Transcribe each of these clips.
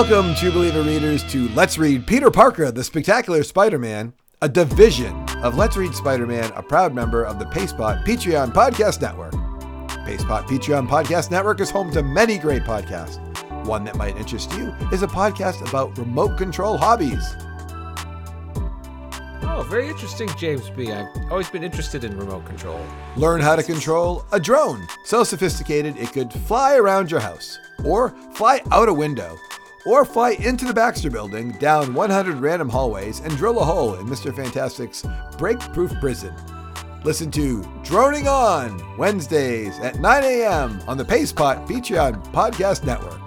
Welcome, True Believer readers, to Let's Read Peter Parker, the Spectacular Spider Man, a division of Let's Read Spider Man, a proud member of the Pacebot Patreon Podcast Network. Pacebot Patreon Podcast Network is home to many great podcasts. One that might interest you is a podcast about remote control hobbies. Oh, very interesting, James B. I've always been interested in remote control. Learn how to control a drone so sophisticated it could fly around your house, or fly out a window, or fly into the Baxter building, down 100 random hallways, and drill a hole in Mr. Fantastic's break proof prison. Listen to Droning On Wednesdays at 9 a.m. on the Pacepot Patreon Podcast Network.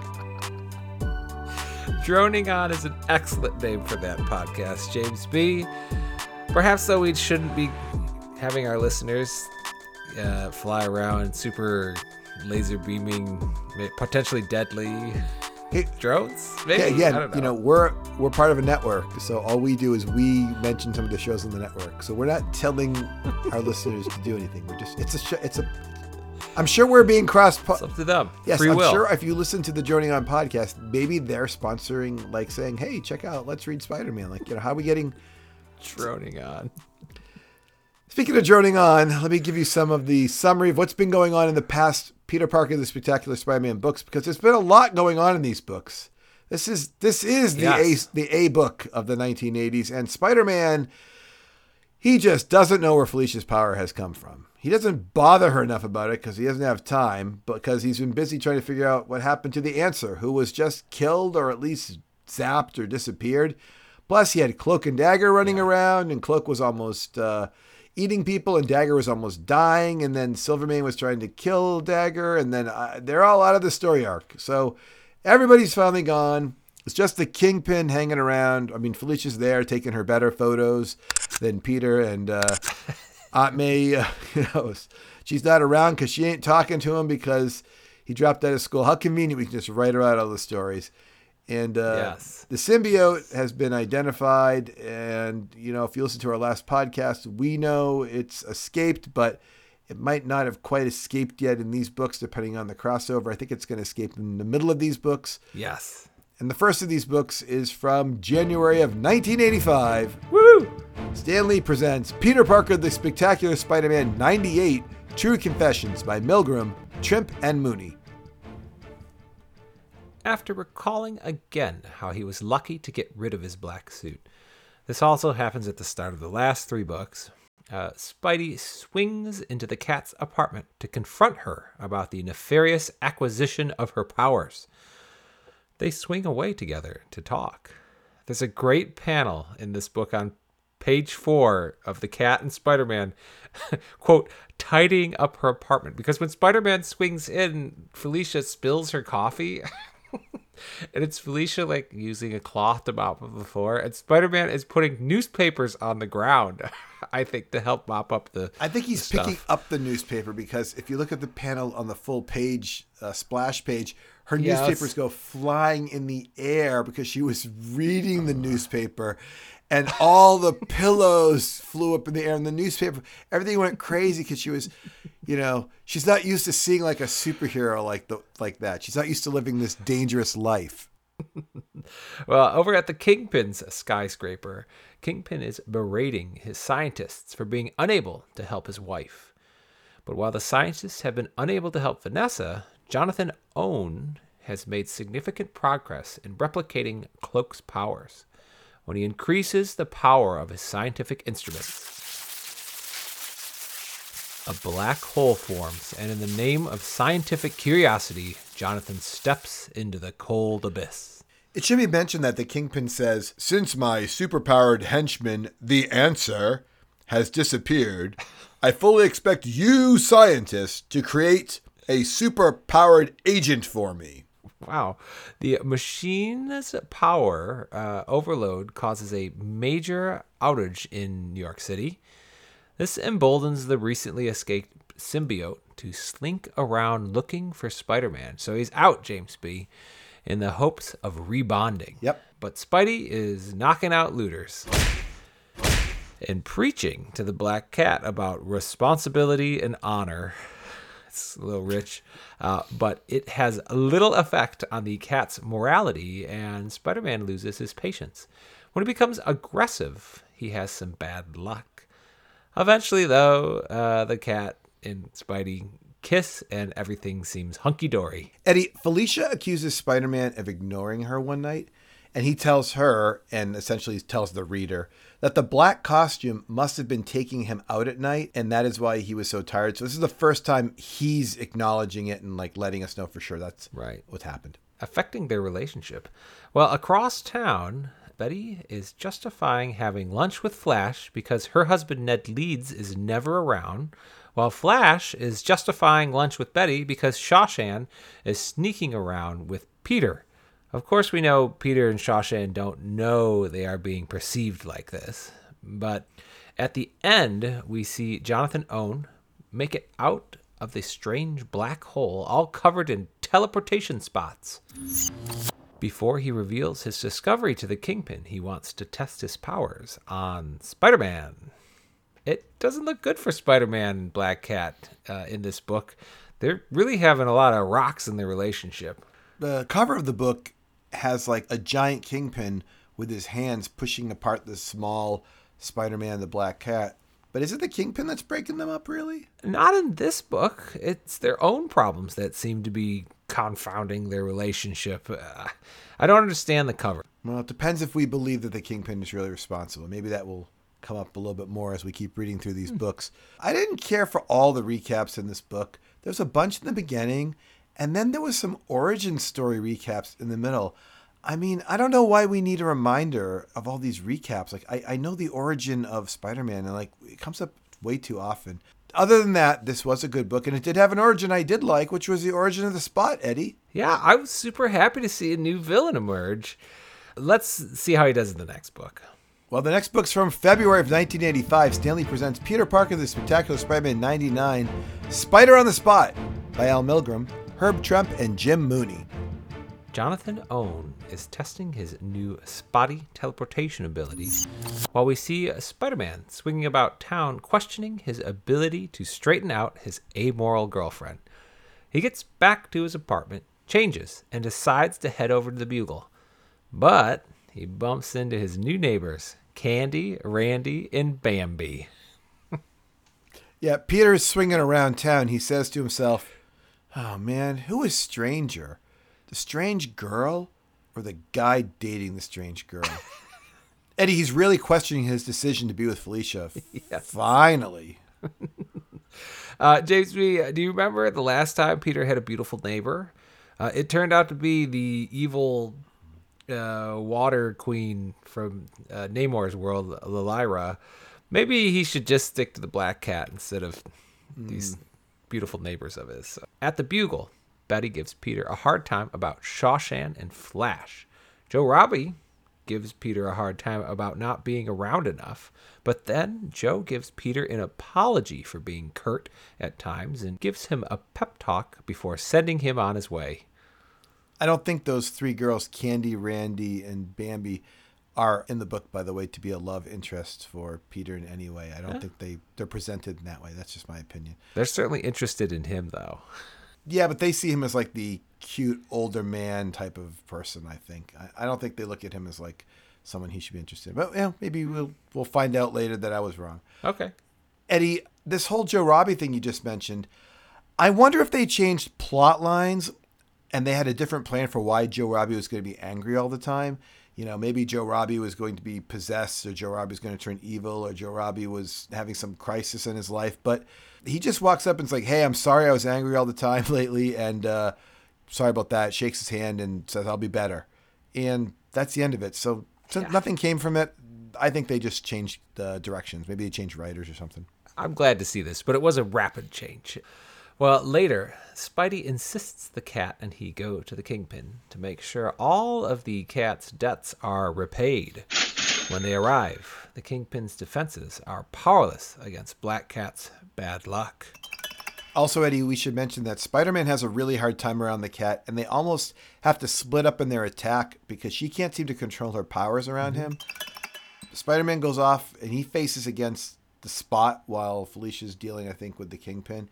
Droning On is an excellent name for that podcast, James B. Perhaps, though, we shouldn't be having our listeners uh, fly around super laser beaming, potentially deadly Hey, drones. Maybe Yeah, don't know. you know, we're we're part of a network, so all we do is we mention some of the shows on the network. So we're not telling our listeners to do anything. We're just it's a show, it's a. I'm sure we're being cross. it's up to them. Yes, Free I'm will. sure if you listen to the Joining On podcast, maybe they're sponsoring, like saying, "Hey, check out, let's read Spider Man." Like, you know, how are we getting? Droning on. Speaking of droning on, let me give you some of the summary of what's been going on in the past Peter Parker the Spectacular Spider-Man books because there's been a lot going on in these books. This is this is the Yes. A the A book of the 1980s and Spider-Man he just doesn't know where Felicia's power has come from. He doesn't bother her enough about it because he doesn't have time, because he's been busy trying to figure out what happened to the answer, who was just killed or at least zapped or disappeared. Plus, he had Cloak and Dagger running around, and Cloak was almost uh, eating people, and Dagger was almost dying, and then Silvermane was trying to kill Dagger, and then uh, they're all out of the story arc. So everybody's finally gone. It's just the Kingpin hanging around. I mean, Felicia's there taking her better photos than Peter, and uh, Aunt May, uh, you know, she's not around because she ain't talking to him because he dropped out of school. How convenient we can just write her out all the stories. And uh, Yes. the symbiote has been identified. And, you know, if you listen to our last podcast, we know it's escaped, but it might not have quite escaped yet in these books, depending on the crossover. I think it's going to escape in the middle of these books. Yes. And the first of these books is from January of 1985. Woo! Stan Lee presents Peter Parker the Spectacular Spider Man 98 True Confessions by Milgrom, Trimpe, and Mooney. After recalling again how he was lucky to get rid of his black suit. This also happens at the start of the last three books. Uh, Spidey swings into the cat's apartment to confront her about the nefarious acquisition of her powers. They swing away together to talk. There's a great panel in this book on page four of the cat and Spider Man, quote, tidying up her apartment. Because when Spider Man swings in, Felicia spills her coffee. and it's Felicia like using a cloth to mop up the floor, and Spider Man is putting newspapers on the ground, I think, to help mop up the. I think he's picking up the newspaper because if you look at the panel on the full page, uh, splash page, her Yes. newspapers go flying in the air because she was reading the newspaper. And all the pillows flew up in the air, and the newspaper, everything went crazy because she was, you know, she's not used to seeing like a superhero like the like that. She's not used to living this dangerous life. Well, over at the Kingpin's skyscraper, Kingpin is berating his scientists for being unable to help his wife. But while the scientists have been unable to help Vanessa, Jonathan Owen has made significant progress in replicating Cloak's powers. When he increases the power of his scientific instruments, a black hole forms, and in the name of scientific curiosity, Jonathan steps into the cold abyss. It should be mentioned that the Kingpin says, Since my superpowered henchman, the answer, has disappeared, I fully expect you scientists to create a superpowered agent for me. Wow. The machine's power uh, overload causes a major outage in New York City. This emboldens the recently escaped symbiote to slink around looking for Spider Man. So he's out, James B., in the hopes of rebonding. Yep. But Spidey is knocking out looters and preaching to the black cat about responsibility and honor. Cat's a little rich, uh, but it has little effect on the cat's morality, and Spider Man loses his patience. When he becomes aggressive, he has some bad luck. Eventually, though, uh, the cat and Spidey kiss, and everything seems hunky dory. Eddie, Felicia accuses Spider Man of ignoring her one night, and he tells her, and essentially tells the reader, that the black costume must have been taking him out at night, and that is why he was so tired. So this is the first time he's acknowledging it and like letting us know for sure that's Right. what happened. affecting their relationship. Well, across town, Betty is justifying having lunch with Flash because her husband Ned Leeds is never around, while Flash is justifying lunch with Betty because Sha Shan is sneaking around with Peter. Of course, we know Peter and Sha Shan don't know they are being perceived like this, but at the end, we see Jonathan Owen make it out of the strange black hole, all covered in teleportation spots. Before he reveals his discovery to the Kingpin, he wants to test his powers on Spider Man. It doesn't look good for Spider Man and Black Cat uh, in this book. They're really having a lot of rocks in their relationship. The cover of the book has like a giant kingpin with his hands pushing apart the small Spider Man, the Black Cat. But is it the kingpin that's breaking them up, really? Not in this book. It's their own problems that seem to be confounding their relationship. Uh, I don't understand the cover. Well, it depends if we believe that the kingpin is really responsible. Maybe that will come up a little bit more as we keep reading through these books. I didn't care for all the recaps in this book. There's a bunch in the beginning, and then there was some origin story recaps in the middle. I mean, I don't know why we need a reminder of all these recaps. Like, I, I know the origin of Spider Man, and like, it comes up way too often. Other than that, this was a good book, and it did have an origin I did like, which was the origin of the spot, Eddie. Yeah, I was super happy to see a new villain emerge. Let's see how he does in the next book. Well, the next book's from February of 1985. Stan Lee presents Peter Parker, the Spectacular Spider-Man 99, Spider on the Spot by Al Milgrom, Herb Trimpe, and Jim Mooney. Jonathan Owen is testing his new spotty teleportation ability, while we see Spider Man swinging about town questioning his ability to straighten out his amoral girlfriend. He gets back to his apartment, changes, and decides to head over to the Bugle. But he bumps into his new neighbors, Candy, Randy, and Bambi. Yeah, Peter is swinging around town. He says to himself, Oh man, who is stranger? The strange girl or the guy dating the strange girl? Eddie, he's really questioning his decision to be with Felicia. Yes. Finally. Uh, James B., do you remember the last time Peter had a beautiful neighbor? Uh, it turned out to be the evil uh, water queen from uh, Namor's world, Llyra. Maybe he should just stick to the black cat instead of these beautiful neighbors of his. At the Bugle, Betty gives Peter a hard time about Sha Shan and Flash. Joe Robbie gives Peter a hard time about not being around enough, but then Joe gives Peter an apology for being curt at times and gives him a pep talk before sending him on his way. I don't think those three girls, Candy, Randy, and Bambi, are in the book, by the way, to be a love interest for Peter in any way. I don't think they, they're presented in that way. That's just my opinion. They're certainly interested in him, though. Yeah, but they see him as like the cute older man type of person, I think. I, I don't think they look at him as like someone he should be interested in. But yeah, maybe we'll we'll find out later that I was wrong. Okay. Eddie, this whole Joe Robbie thing you just mentioned, I wonder if they changed plot lines and they had a different plan for why Joe Robbie was going to be angry all the time. You know, maybe Joe Robbie was going to be possessed, or Joe Robbie was going to turn evil, or Joe Robbie was having some crisis in his life. But he just walks up and's like, "Hey, I'm sorry, I was angry all the time lately, and uh, sorry about that." Shakes his hand and says, "I'll be better," and that's the end of it. So, so Yeah. nothing came from it. I think they just changed the directions. Maybe they changed writers or something. I'm glad to see this, but it was a rapid change. Well, later, Spidey insists the cat and he go to the Kingpin to make sure all of the cat's debts are repaid. When they arrive, the Kingpin's defenses are powerless against Black Cat's bad luck. Also, Eddie, we should mention that Spider Man has a really hard time around the cat, and they almost have to split up in their attack because she can't seem to control her powers around mm-hmm. him. Spider Man goes off and he faces against the spot while Felicia's dealing, I think, with the Kingpin.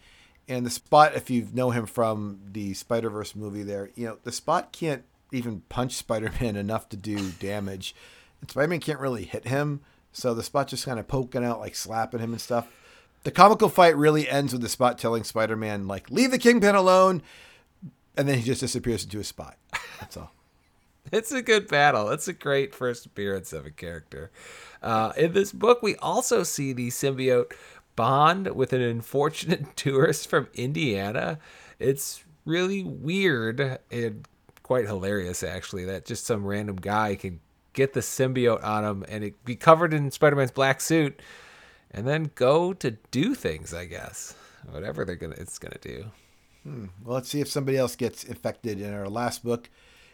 And the spot, if you know him from the Spider Verse movie, there, you know, the spot can't even punch Spider Man enough to do damage. Spider Man can't really hit him, so the spot just kind of poking out, like slapping him and stuff. The comical fight really ends with the spot telling Spider Man, like, leave the Kingpin alone. And then he just disappears into a spot. That's all. It's a good battle. It's a great first appearance of a character. Uh, in this book, we also see the symbiote bond with an unfortunate tourist from Indiana. It's really weird and quite hilarious, actually, that just some random guy can get the symbiote on him and it be covered in Spider Man's black suit and then go to do things, I guess. Whatever they're gonna it's gonna do. Hmm. Well, let's see if somebody else gets infected in our last book.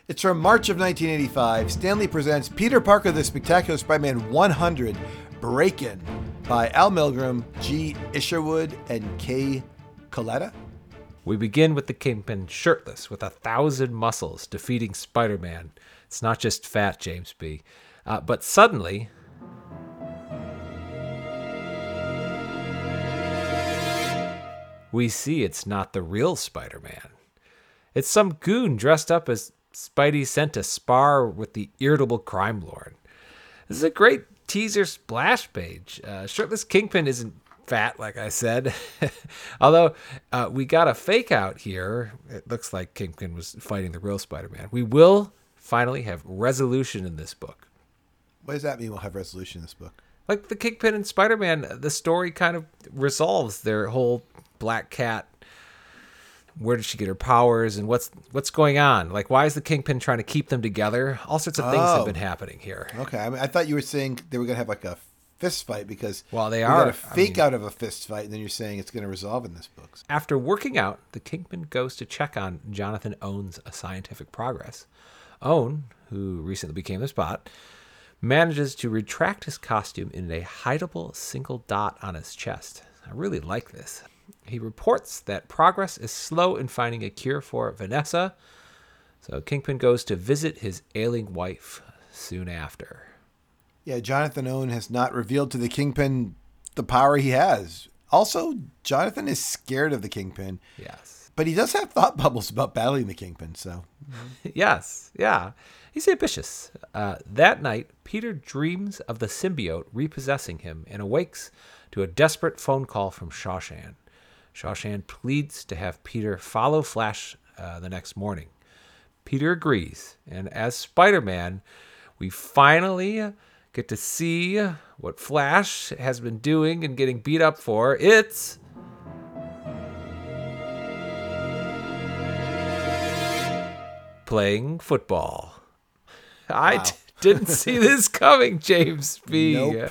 It's from March of 1985. Stan Lee presents Peter Parker the Spectacular Spider Man 100 Breakin' by Al Milgrom, G. Isherwood, and K. Colletta. We begin with the Kingpin shirtless with a thousand muscles defeating Spider Man. It's not just fat, James B. Uh, but suddenly, we see it's not the real Spider Man. It's some goon dressed up as Spidey sent to spar with the irritable crime lord. This is a great teaser splash page. Uh, shirtless Kingpin isn't fat, like I said. Although uh, we got a fake out here. It looks like Kingpin was fighting the real Spider Man. We will finally have resolution in this book. What does that mean we'll have resolution in this book? Like the Kingpin and Spider Man, the story kind of resolves their whole Black Cat. Where did she get her powers and what's what's going on? Like, why is the Kingpin trying to keep them together? All sorts of things Oh. have been happening here. Okay, I, mean, I thought you were saying they were going to have like a fist fight because Well, they are. got a I fake mean- out of a fist fight, and then you're saying it's going to resolve in this book. After working out, the Kingpin goes to check on Jonathan Owen's scientific progress. Owen, who recently became the Spot, manages to retract his costume in a hideable single dot on his chest. I really like this. He reports that progress is slow in finding a cure for Vanessa, so Kingpin goes to visit his ailing wife soon after. Yeah, Jonathan Owen has not revealed to the Kingpin the power he has. Also, Jonathan is scared of the Kingpin, Yes. but he does have thought bubbles about battling the Kingpin. So, yes, yeah. He's ambitious. Uh, that night, Peter dreams of the symbiote repossessing him and awakes to a desperate phone call from Sha Shan. Sha Shan pleads to have Peter follow Flash uh, the next morning. Peter agrees, and as Spider Man, we finally get to see what Flash has been doing and getting beat up for. It's playing football. I d- didn't see this coming, James B. Nope.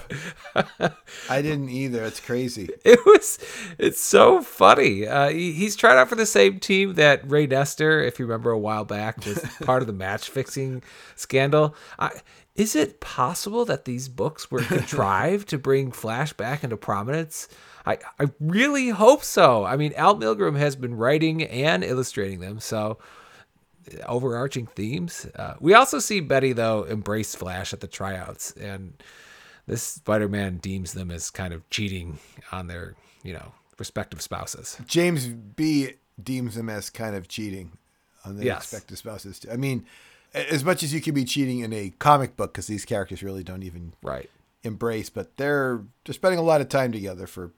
I didn't either. It's crazy. It was, it's so funny. Uh, he, he's tried out for the same team that Ray Nestor, if you remember a while back, was part of the match fixing scandal. I, is it possible that these books were contrived to bring Flash back into prominence? I, I really hope so. I mean, Al Milgrom has been writing and illustrating them, so overarching themes. Uh, we also see Betty though embrace Flash at the tryouts, and this Spider-Man deems them as kind of cheating on their, you know, respective spouses. James B deems them as kind of cheating on their Yes. respective spouses. too. I mean, as much as you can be cheating in a comic book, because these characters really don't even Right. embrace, but they're they're spending a lot of time together. For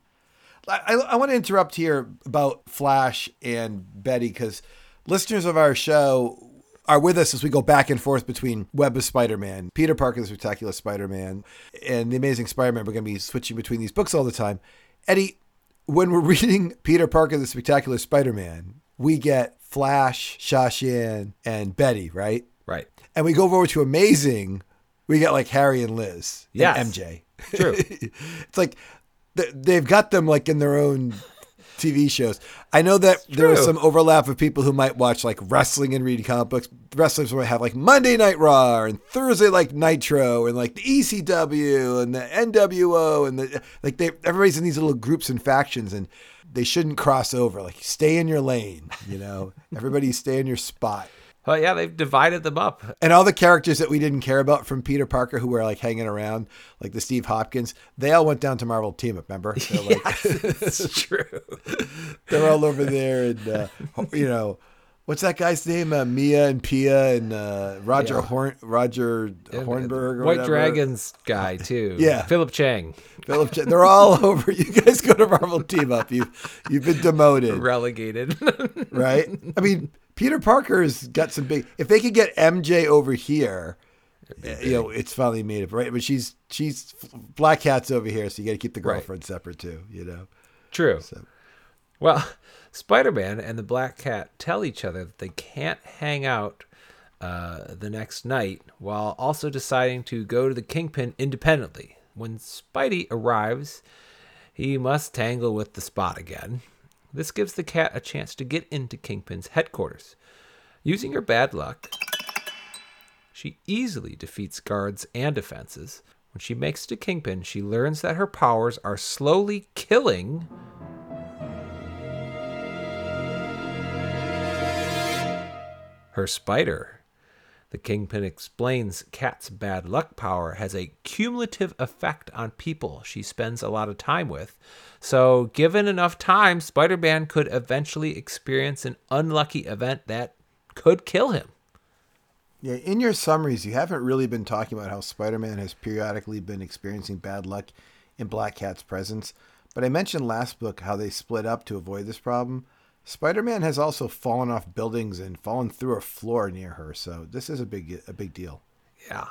I, I, I want to interrupt here about Flash and Betty because listeners of our show are with us as we go back and forth between Web of Spider-Man, Peter Parker, the Spectacular Spider-Man, and the Amazing Spider-Man. We're going to be switching between these books all the time. Eddie, when we're reading Peter Parker, the Spectacular Spider-Man, we get Flash, Sha Shan, and Betty, right? Right. and we go over to Amazing, we get like Harry and Liz, Yes. MJ. True. it's like they've got them like in their own TV shows. I know that there is true. some overlap of people who might watch like wrestling and read comic books. Wrestlers might have like Monday Night Raw and Thursday like Nitro and like the ECW and the NWO and the like. They everybody's in these little groups and factions and they shouldn't cross over. Like stay in your lane. You know, everybody stay in your spot. Well, yeah, they've divided them up. And all the characters that we didn't care about from Peter Parker who were like hanging around, like the Steve Hopkins, they all went down to Marvel Team Up, remember? They're like, It's true. they're all over there and uh, you know, what's that guy's name? Uh, Mia and Pia and uh, Roger Yeah. Horn Roger Hornberg or White whatever. Dragon's guy too. Yeah. Philip Chang Philip Ch- they're all over. You guys go to Marvel Team Up. You you've been demoted. relegated. right? I mean, Peter Parker's got some big. If they could get MJ over here, you know, it's finally made up, right? But she's she's Black Cat's over here, so you got to keep the Right. girlfriend separate too. You know, True. So- Well, Spider Man and the Black Cat tell each other that they can't hang out uh, the next night while also deciding to go to the Kingpin independently. When Spidey arrives, he must tangle with the spot again. This gives the cat a chance to get into Kingpin's headquarters. Using her bad luck, she easily defeats guards and defenses. When she makes it to Kingpin, she learns that her powers are slowly killing her spider. The Kingpin explains Cat's bad luck power has a cumulative effect on people she spends a lot of time with. So, given enough time, Spider Man could eventually experience an unlucky event that could kill him. yeah. In your summaries, you haven't really been talking about how Spider-Man has periodically been experiencing bad luck in Black Cat's presence. But I mentioned last book how they split up to avoid this problem. Spider-Man has also fallen off buildings and fallen through a floor near her, so this is a big a big deal. Yeah.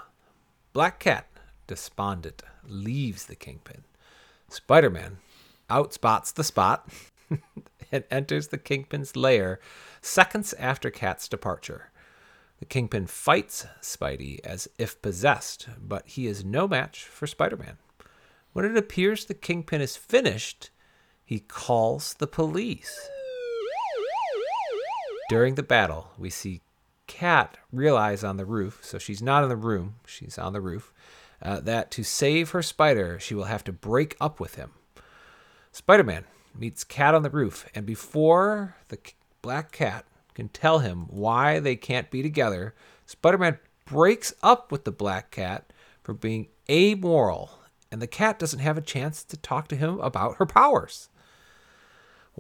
Black Cat, despondent, leaves the Kingpin. Spider Man outspots the spot and enters the Kingpin's lair seconds after Cat's departure. The Kingpin fights Spidey as if possessed, but he is no match for Spider Man. When it appears the Kingpin is finished, he calls the police. During the battle, we see Cat realize on the roof, so she's not in the room, she's on the roof, uh, that to save her spider, she will have to break up with him. Spider Man meets Cat on the roof, and before the black cat can tell him why they can't be together, Spider Man breaks up with the black cat for being amoral, and the cat doesn't have a chance to talk to him about her powers.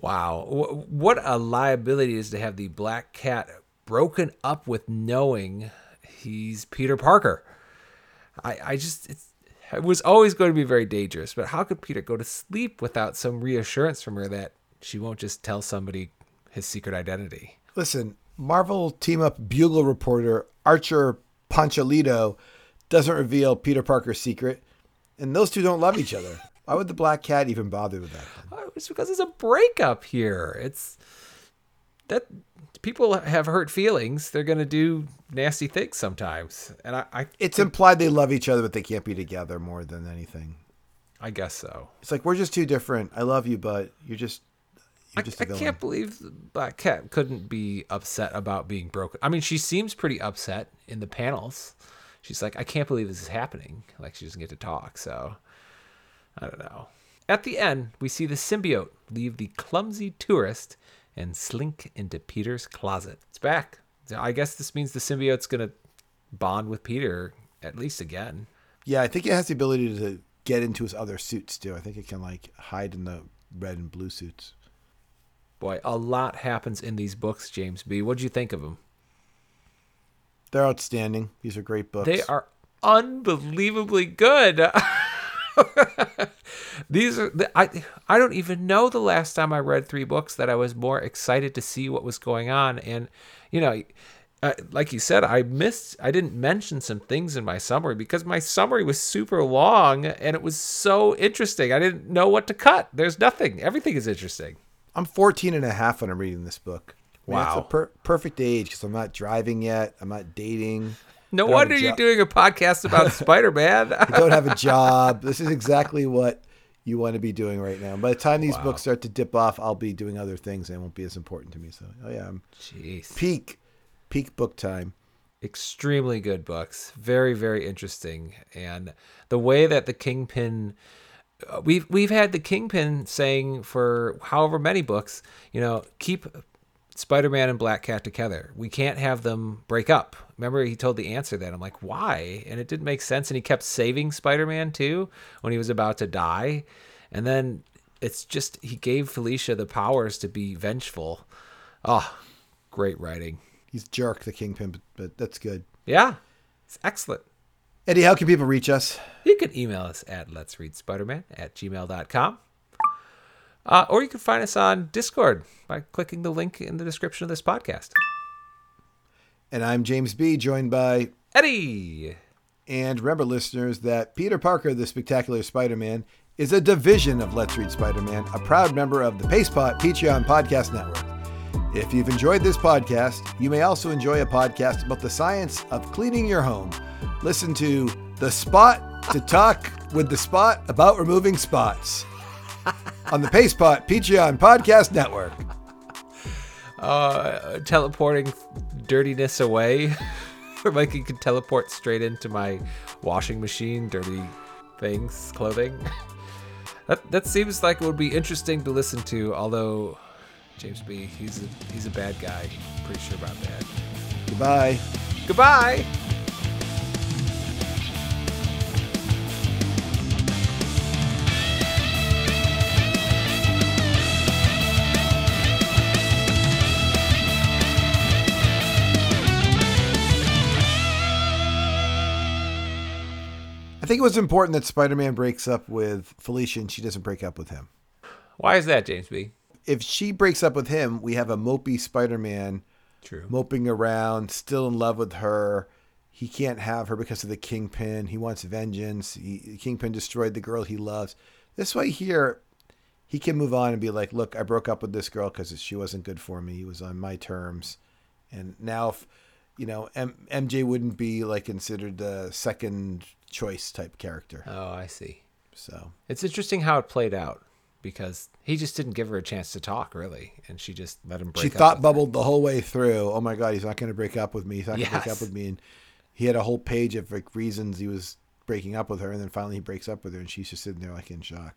Wow, what a liability it is to have the black cat broken up with knowing he's Peter Parker. I, I just, it was always going to be very dangerous. But how could Peter go to sleep without some reassurance from her that she won't just tell somebody his secret identity? Listen, Marvel team up bugle reporter Archer Pancholito doesn't reveal Peter Parker's secret, and those two don't love each other. Why would the Black Cat even bother with that? then? Oh, It's because it's a breakup here. It's that people have hurt feelings. They're going to do nasty things sometimes, and I, I, It's implied they love each other, but they can't be together more than anything. I guess so. It's like we're just too different. I love you, but you're just you're I, I can't believe the Black Cat couldn't be upset about being broken. I mean, she seems pretty upset in the panels. She's like, I can't believe this is happening. Like she doesn't get to talk. So I don't know. At the end, we see the symbiote leave the clumsy tourist and slink into Peter's closet. It's back. I guess this means the symbiote's gonna bond with Peter at least again. Yeah, I think it has the ability to get into his other suits too. I think it can like hide in the red and blue suits. Boy, a lot happens in these books, James B. What'd you think of them? They're outstanding. These are great books. They are unbelievably good. These are the, I I don't even know the last time I read three books that I was more excited to see what was going on and you know uh, like you said I missed I didn't mention some things in my summary because my summary was super long and it was so interesting. I didn't know what to cut. There's nothing. Everything is interesting. I'm 14 and a half when I'm reading this book. I mean, Wow. It's a per- perfect age because I'm not driving yet. I'm not dating. No don't have a wonder you're doing a podcast about Spider-Man. I don't have a job. This is exactly what you want to be doing right now. By the time these books start to dip off, I'll be doing other things and won't be as important to me. So, oh yeah, I'm Jeez. peak, peak book time. extremely good books very very interesting and the way that the kingpin uh, we've we've had the kingpin saying for however many books you know keep Spider Man and Black Cat together. We can't have them break up. Remember, he told the answer that. I'm like, why? And it didn't make sense. And he kept saving Spider Man too when he was about to die. And then it's just, he gave Felicia the powers to be vengeful. Oh, great writing. He's jerk, the Kingpin, but, but that's good. Yeah, it's excellent. Eddie, how can people reach us? You can email us at let's read Spider-Man at gmail.com. Uh, or you can find us on Discord by clicking the link in the description of this podcast. And I'm James B., joined by Eddie. And remember, listeners, that Peter Parker, the Spectacular Spider Man, is a division of Let's Read Spider Man, a proud member of the PacePot Patreon Podcast Network. If you've enjoyed this podcast, you may also enjoy a podcast about the science of cleaning your home. Listen to The Spot to talk with the Spot about removing spots on the PacePot Patreon Podcast Network. Uh, teleporting dirtiness away. or like you could teleport straight into my washing machine, dirty things, clothing. that that seems like it would be interesting to listen to, although James B, he's a he's a bad guy. Pretty sure about that. Goodbye. Goodbye. Think it was important that Spider Man breaks up with Felicia and she doesn't break up with him. Why is that, James B? If she breaks up with him, we have a mopey Spider Man True. moping around, still in love with her. He can't have her because of the Kingpin. He wants vengeance. He, Kingpin destroyed the girl he loves. This way, here, he can move on and be like, look, I broke up with this girl because she wasn't good for me. It was on my terms. And now, if, you know, M- MJ wouldn't be like considered the second choice type character. Oh, I see. So It's interesting how it played out because he just didn't give her a chance to talk, really, and she just let him break. she up She thought bubbled the whole way through. Oh my God, he's not going to break up with me. He's not going to break up with me. And he had a whole page of like reasons he was breaking up with her, and then finally he breaks up with her, and she's just sitting there like in shock.